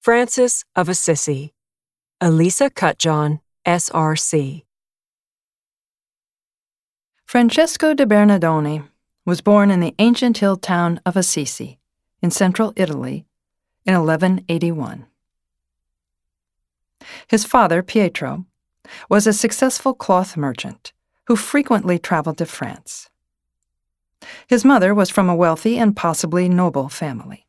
Francis of Assisi. Elisa Cuttjohn, SRC. Francesco de Bernardone was born in the ancient hill town of Assisi, in central Italy, in 1181. His father, Pietro, was a successful cloth merchant who frequently traveled to France. His mother was from a wealthy and possibly noble family.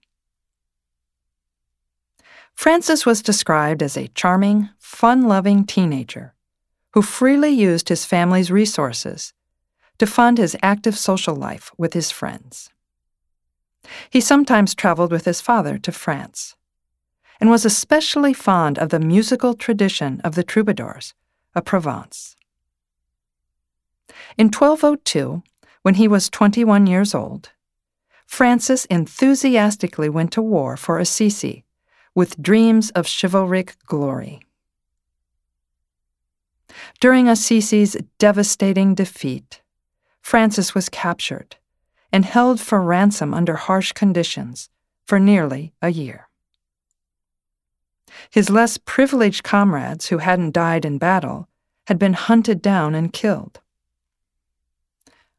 Francis was described as a charming, fun loving teenager who freely used his family's resources to fund his active social life with his friends. He sometimes traveled with his father to France and was especially fond of the musical tradition of the troubadours of Provence. In 1202, when he was 21 years old, Francis enthusiastically went to war for Assisi with dreams of chivalric glory. During Assisi's devastating defeat, Francis was captured and held for ransom under harsh conditions for nearly a year. His less privileged comrades who hadn't died in battle had been hunted down and killed.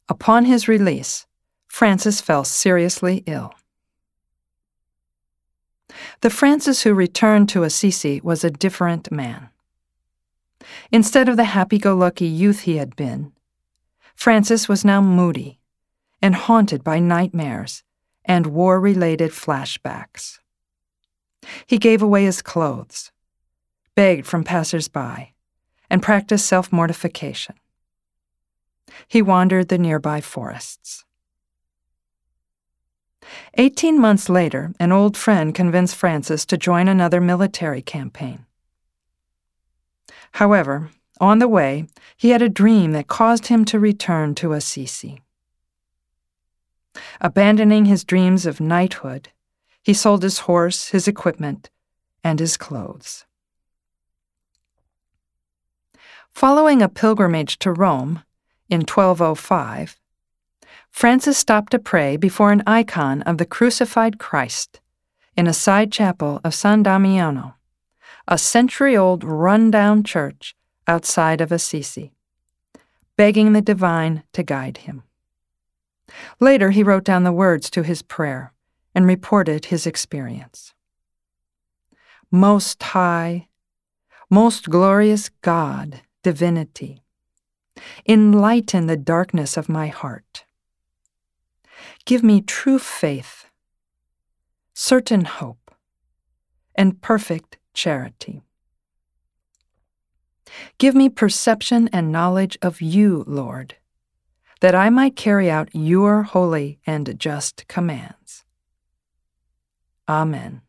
Upon his release, Francis fell seriously ill. The Francis who returned to Assisi was a different man. Instead of the happy go lucky youth he had been, Francis was now moody and haunted by nightmares and war related flashbacks. He gave away his clothes, begged from passers by, and practiced self mortification. He wandered the nearby forests. Eighteen months later, an old friend convinced Francis to join another military campaign. However, on the way, he had a dream that caused him to return to Assisi. Abandoning his dreams of knighthood, he sold his horse, his equipment, and his clothes. Following a pilgrimage to Rome in 1205, Francis stopped to pray before an icon of the crucified Christ in a side chapel of San Damiano, a century old run-down church outside of Assisi, begging the divine to guide him. Later, he wrote down the words to his prayer and reported his experience. Most High, most glorious God, divinity, enlighten the darkness of my heart Give me true faith, certain hope, and perfect charity. Give me perception and knowledge of you, Lord, that I might carry out your holy and just commands. Amen.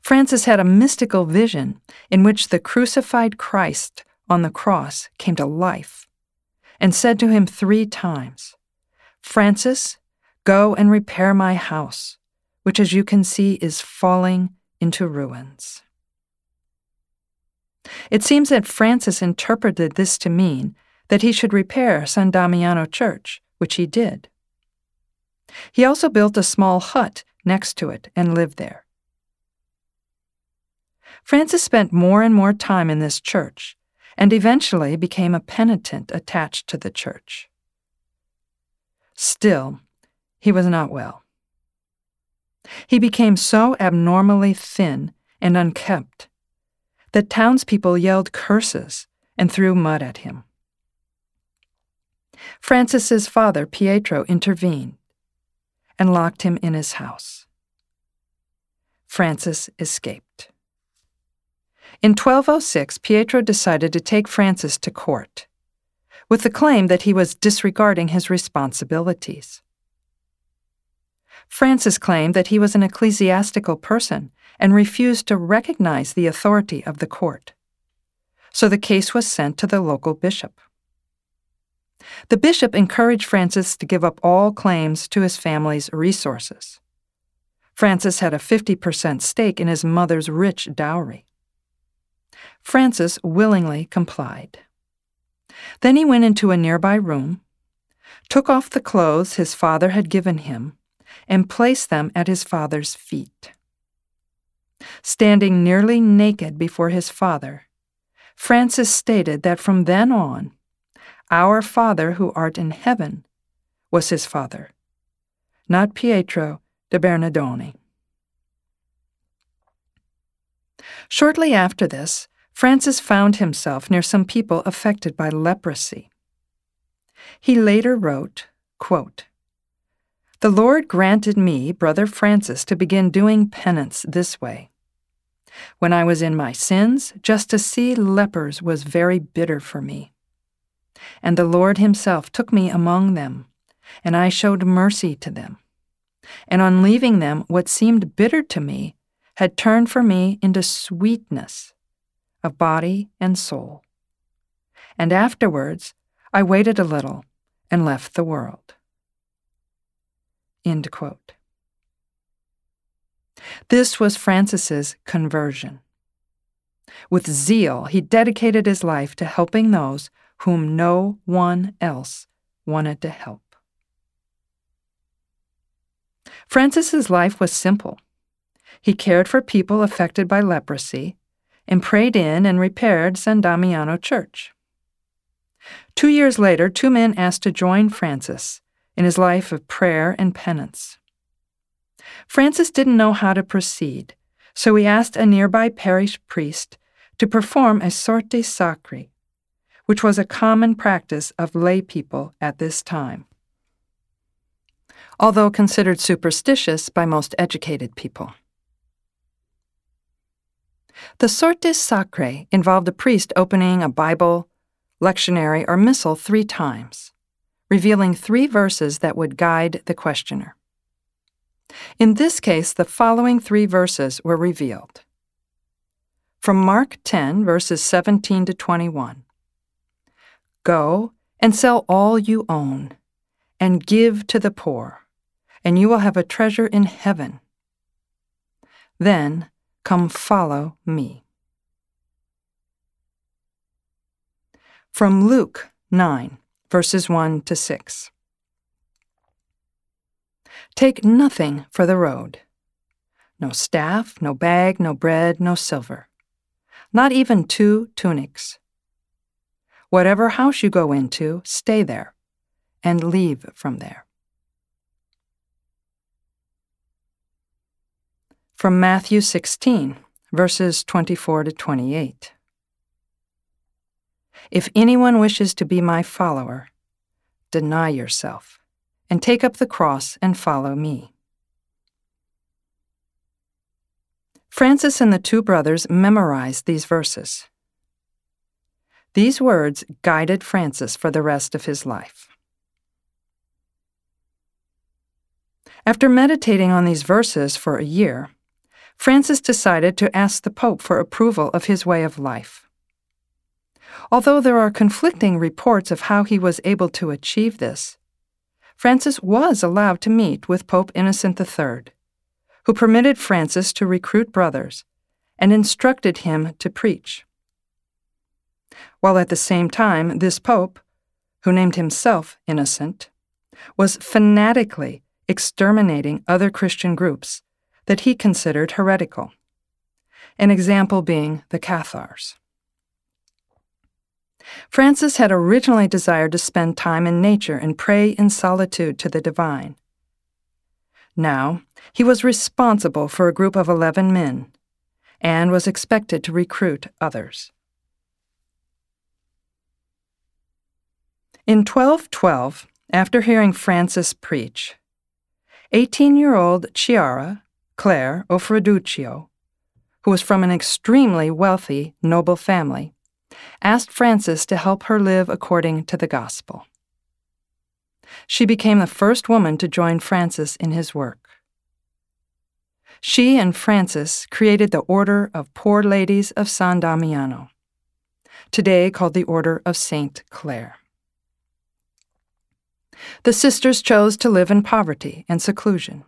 Francis had a mystical vision in which the crucified Christ on the cross came to life and said to him three times, Francis, go and repair my house, which as you can see is falling into ruins. It seems that Francis interpreted this to mean that he should repair San Damiano Church, which he did. He also built a small hut next to it and lived there. Francis spent more and more time in this church and eventually became a penitent attached to the church. Still, he was not well. He became so abnormally thin and unkempt that townspeople yelled curses and threw mud at him. Francis's father, Pietro, intervened and locked him in his house. Francis escaped. In 1206, Pietro decided to take Francis to court with the claim that he was disregarding his responsibilities. Francis claimed that he was an ecclesiastical person and refused to recognize the authority of the court. So the case was sent to the local bishop. The bishop encouraged Francis to give up all claims to his family's resources. Francis had a 50% stake in his mother's rich dowry. Francis willingly complied. Then he went into a nearby room, took off the clothes his father had given him, and placed them at his father's feet. Standing nearly naked before his father, Francis stated that from then on, Our Father who art in heaven was his father, not Pietro de Bernardone. Shortly after this, Francis found himself near some people affected by leprosy. He later wrote, quote, The Lord granted me, Brother Francis, to begin doing penance this way. When I was in my sins, just to see lepers was very bitter for me. And the Lord Himself took me among them, and I showed mercy to them. And on leaving them, what seemed bitter to me had turned for me into sweetness of body and soul. And afterwards, I waited a little and left the world. End quote. This was Francis's conversion. With zeal, he dedicated his life to helping those whom no one else wanted to help. Francis's life was simple. He cared for people affected by leprosy and prayed in and repaired San Damiano Church. Two years later, two men asked to join Francis in his life of prayer and penance. Francis didn't know how to proceed, so he asked a nearby parish priest to perform a sorte sacrae, which was a common practice of lay people at this time, although considered superstitious by most educated people. The sorte sacrae involved a priest opening a Bible, lectionary, or missal three times, revealing three verses that would guide the questioner. In this case, the following three verses were revealed. From Mark 10, verses 17 to 21 Go and sell all you own, and give to the poor, and you will have a treasure in heaven. Then come follow me. From Luke 9, verses 1 to 6. Take nothing for the road no staff, no bag, no bread, no silver, not even two tunics. Whatever house you go into, stay there, and leave from there. From Matthew 16, verses 24 to 28. If anyone wishes to be my follower, deny yourself and take up the cross and follow me. Francis and the two brothers memorized these verses. These words guided Francis for the rest of his life. After meditating on these verses for a year, Francis decided to ask the Pope for approval of his way of life. Although there are conflicting reports of how he was able to achieve this, Francis was allowed to meet with Pope Innocent III, who permitted Francis to recruit brothers and instructed him to preach. While at the same time, this pope, who named himself Innocent, was fanatically exterminating other Christian groups that he considered heretical, an example being the Cathars. Francis had originally desired to spend time in nature and pray in solitude to the divine. Now, he was responsible for a group of 11 men and was expected to recruit others. In 1212, after hearing Francis preach, 18 year old Chiara, Clare Offreduccio, who was from an extremely wealthy, noble family, asked Francis to help her live according to the gospel. She became the first woman to join Francis in his work. She and Francis created the Order of Poor Ladies of San Damiano, today called the Order of Saint Clare. The sisters chose to live in poverty and seclusion.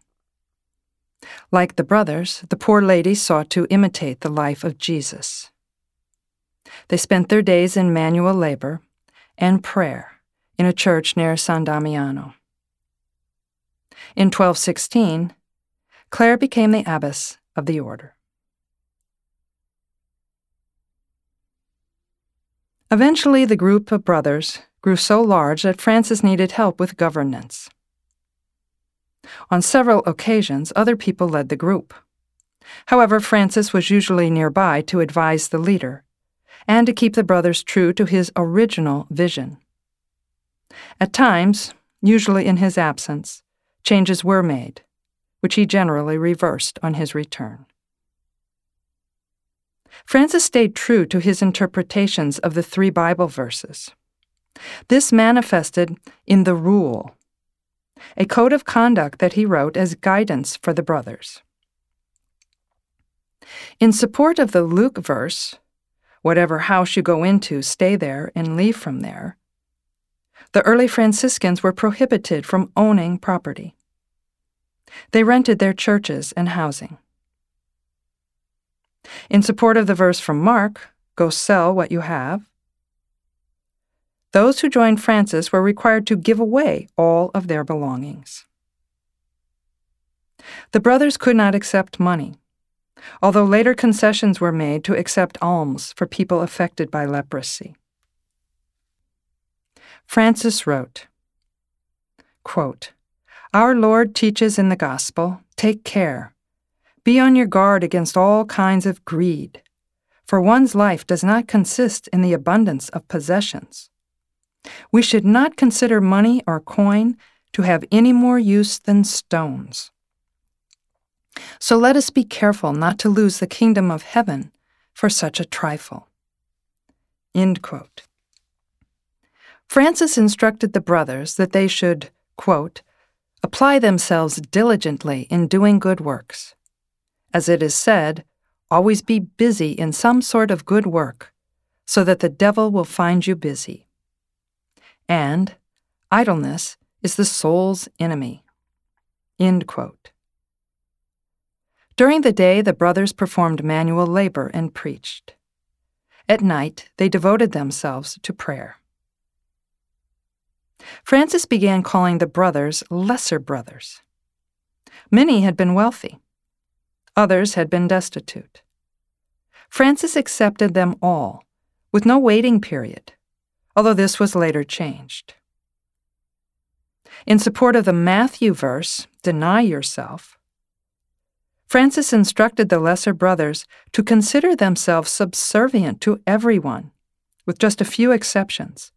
Like the brothers, the poor lady sought to imitate the life of Jesus. They spent their days in manual labor and prayer in a church near San Damiano. In 1216, Clare became the abbess of the order. Eventually, the group of brothers grew so large that Francis needed help with governance. On several occasions, other people led the group. However, Francis was usually nearby to advise the leader and to keep the brothers true to his original vision. At times, usually in his absence, changes were made, which he generally reversed on his return. Francis stayed true to his interpretations of the three Bible verses. This manifested in the Rule, a code of conduct that he wrote as guidance for the brothers. In support of the Luke verse, whatever house you go into, stay there and leave from there, the early Franciscans were prohibited from owning property. They rented their churches and housing. In support of the verse from Mark, go sell what you have, those who joined Francis were required to give away all of their belongings. The brothers could not accept money, although later concessions were made to accept alms for people affected by leprosy. Francis wrote, quote, Our Lord teaches in the Gospel take care. Be on your guard against all kinds of greed, for one's life does not consist in the abundance of possessions. We should not consider money or coin to have any more use than stones. So let us be careful not to lose the kingdom of heaven for such a trifle. End quote. Francis instructed the brothers that they should, quote, apply themselves diligently in doing good works. As it is said, always be busy in some sort of good work, so that the devil will find you busy and idleness is the soul's enemy. End quote. During the day, the brothers performed manual labor and preached. At night, they devoted themselves to prayer. Francis began calling the brothers lesser brothers. Many had been wealthy, others had been destitute. Francis accepted them all, with no waiting period although this was later changed. In support of the Matthew verse, deny yourself, Francis instructed the lesser brothers to consider themselves subservient to everyone, with just a few exceptions,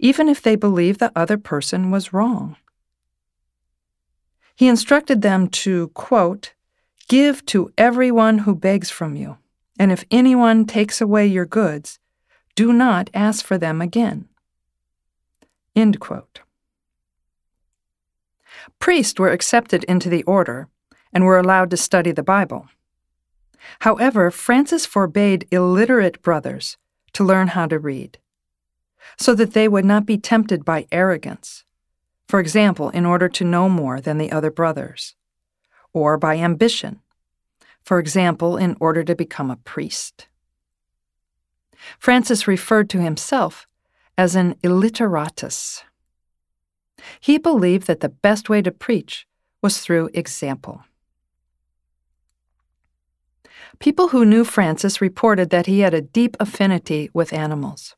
even if they believed the other person was wrong. He instructed them to, quote, Give to everyone who begs from you, and if anyone takes away your goods, do not ask for them again. End quote. Priests were accepted into the order and were allowed to study the Bible. However, Francis forbade illiterate brothers to learn how to read, so that they would not be tempted by arrogance, for example, in order to know more than the other brothers, or by ambition, for example, in order to become a priest. Francis referred to himself as an illiteratus. He believed that the best way to preach was through example. People who knew Francis reported that he had a deep affinity with animals.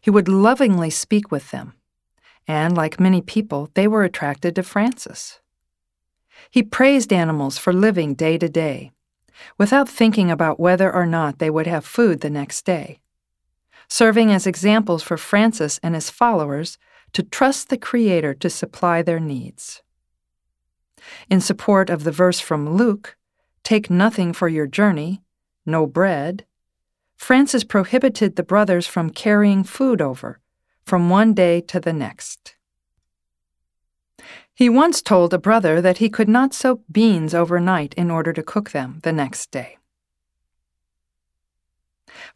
He would lovingly speak with them, and like many people, they were attracted to Francis. He praised animals for living day to day without thinking about whether or not they would have food the next day, serving as examples for Francis and his followers to trust the Creator to supply their needs. In support of the verse from Luke, Take nothing for your journey, no bread, Francis prohibited the brothers from carrying food over from one day to the next. He once told a brother that he could not soak beans overnight in order to cook them the next day.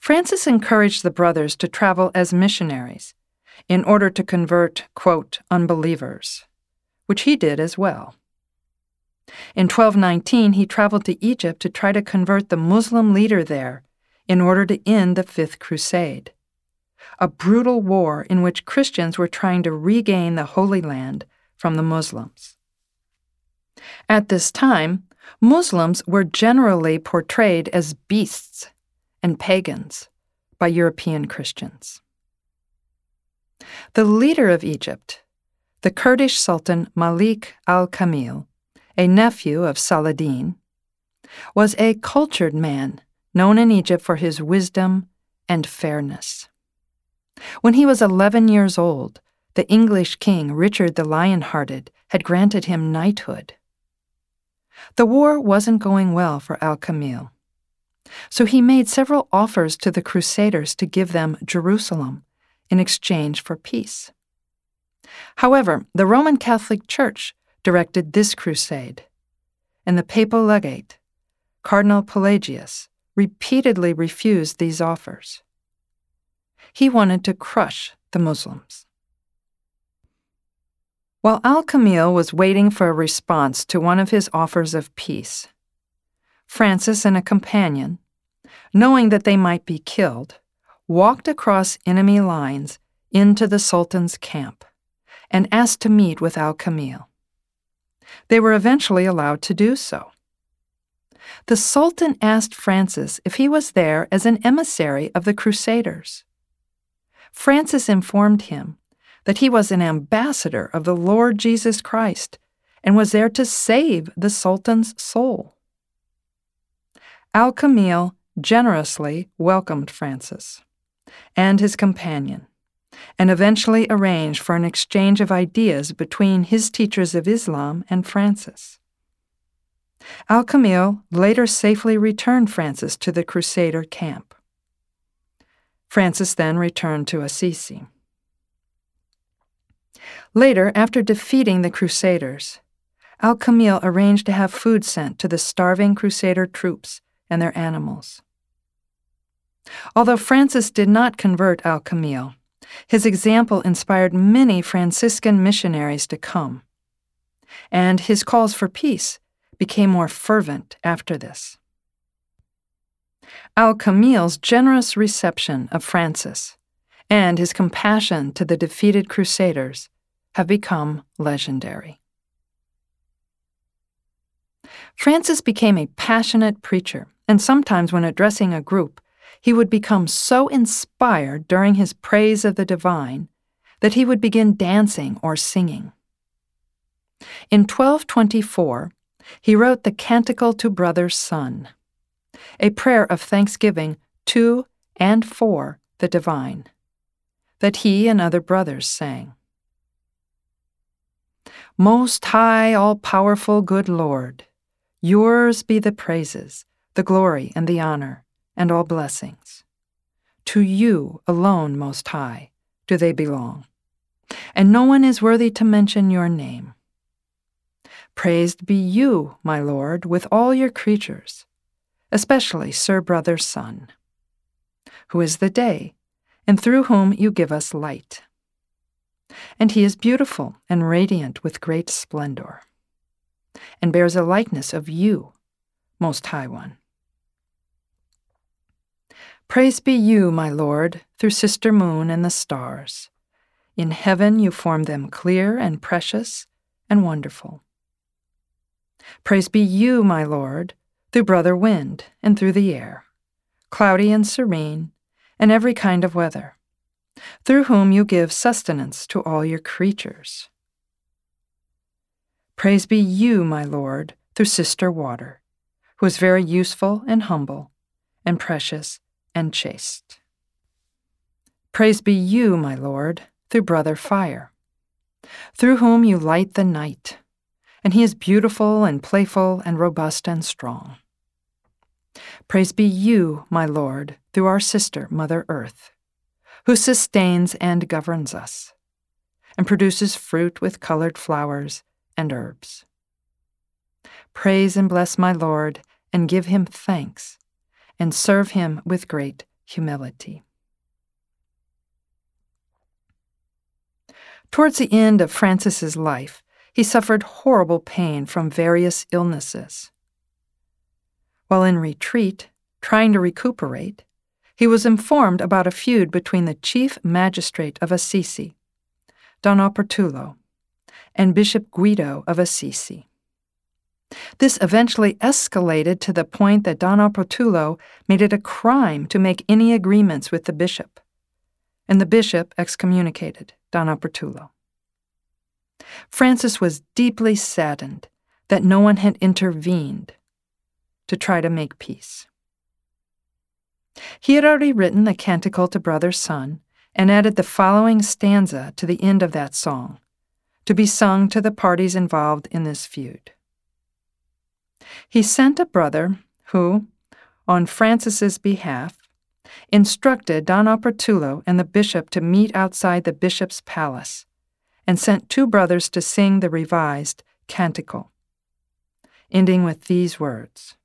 Francis encouraged the brothers to travel as missionaries in order to convert, quote, unbelievers, which he did as well. In 1219, he traveled to Egypt to try to convert the Muslim leader there in order to end the Fifth Crusade, a brutal war in which Christians were trying to regain the Holy Land from the Muslims. At this time, Muslims were generally portrayed as beasts and pagans, by European Christians. The leader of Egypt, the Kurdish Sultan Malik al Kamil, a nephew of Saladin, was a cultured man known in Egypt for his wisdom and fairness. When he was 11 years old, the English king Richard the Lion Hearted had granted him knighthood. The war wasn't going well for Al Kamil. So he made several offers to the Crusaders to give them Jerusalem in exchange for peace. However, the Roman Catholic Church directed this crusade, and the papal legate, Cardinal Pelagius, repeatedly refused these offers. He wanted to crush the Muslims. While Al Kamil was waiting for a response to one of his offers of peace, Francis and a companion, knowing that they might be killed, walked across enemy lines into the Sultan's camp and asked to meet with Al Kamil. They were eventually allowed to do so. The Sultan asked Francis if he was there as an emissary of the Crusaders. Francis informed him that he was an ambassador of the Lord Jesus Christ and was there to save the Sultan's soul. Al Kamil generously welcomed Francis and his companion, and eventually arranged for an exchange of ideas between his teachers of Islam and Francis. Al Kamil later safely returned Francis to the Crusader camp. Francis then returned to Assisi. Later, after defeating the Crusaders, Al Kamil arranged to have food sent to the starving Crusader troops and their animals. Although Francis did not convert Al Kamil, his example inspired many Franciscan missionaries to come, and his calls for peace became more fervent after this. Al Kamil's generous reception of Francis and his compassion to the defeated Crusaders have become legendary. Francis became a passionate preacher and sometimes when addressing a group, he would become so inspired during his praise of the divine that he would begin dancing or singing. In 1224, he wrote the Canticle to Brother Sun, a prayer of thanksgiving to and for the divine, that he and other brothers sang. Most high, all powerful, good Lord, yours be the praises the glory and the honor, and all blessings. To you alone, Most High, do they belong, and no one is worthy to mention your name. Praised be you, my Lord, with all your creatures, especially Sir Brother Sun, who is the day, and through whom you give us light. And he is beautiful and radiant with great splendor, and bears a likeness of you, Most High One. Praise be you, my Lord, through Sister Moon and the stars. In heaven you form them clear and precious and wonderful. Praise be you, my Lord, through Brother Wind and through the air, cloudy and serene, and every kind of weather, through whom you give sustenance to all your creatures. Praise be you, my Lord, through Sister Water, who is very useful and humble, and precious and chaste. Praise be you, my Lord, through Brother Fire, through whom you light the night, and he is beautiful and playful and robust and strong. Praise be you, my Lord, through our sister, Mother Earth, who sustains and governs us, and produces fruit with colored flowers and herbs. Praise and bless my Lord, and give him thanks and serve him with great humility. Towards the end of Francis's life, he suffered horrible pain from various illnesses. While in retreat, trying to recuperate, he was informed about a feud between the chief magistrate of Assisi, Don Oportulo, and Bishop Guido of Assisi. This eventually escalated to the point that Don Oportulo made it a crime to make any agreements with the bishop, and the bishop excommunicated Don Oportulo. Francis was deeply saddened that no one had intervened to try to make peace. He had already written the Canticle to Brother Sun and added the following stanza to the end of that song, to be sung to the parties involved in this feud. He sent a brother who, on Francis's behalf, instructed Don Oportulo and the bishop to meet outside the bishop's palace, and sent two brothers to sing the revised canticle, ending with these words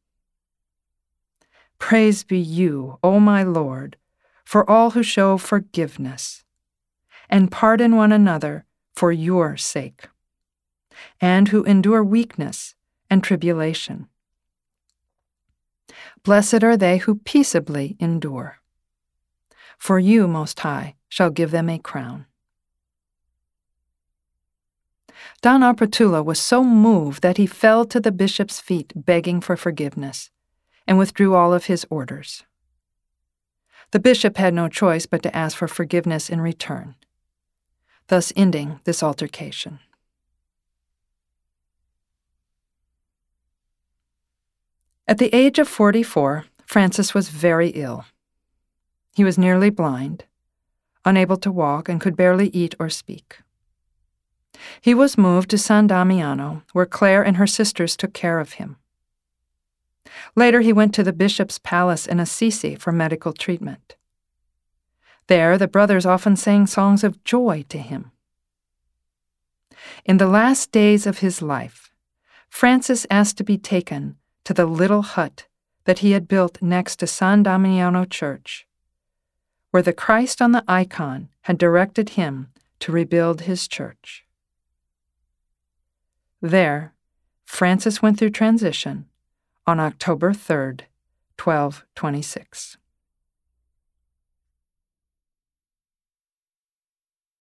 Praise be you, O my Lord, for all who show forgiveness, and pardon one another for your sake, and who endure weakness and tribulation. Blessed are they who peaceably endure. For you, Most High, shall give them a crown. Don Oportulo was so moved that he fell to the bishop's feet begging for forgiveness and withdrew all of his orders. The bishop had no choice but to ask for forgiveness in return, thus ending this altercation. At the age of 44, Francis was very ill. He was nearly blind, unable to walk, and could barely eat or speak. He was moved to San Damiano, where Clare and her sisters took care of him. Later, he went to the bishop's palace in Assisi for medical treatment. There, the brothers often sang songs of joy to him. In the last days of his life, Francis asked to be taken to the little hut that he had built next to San Damiano Church, where the Christ on the icon had directed him to rebuild his church. There, Francis went through transition on October 3rd, 1226.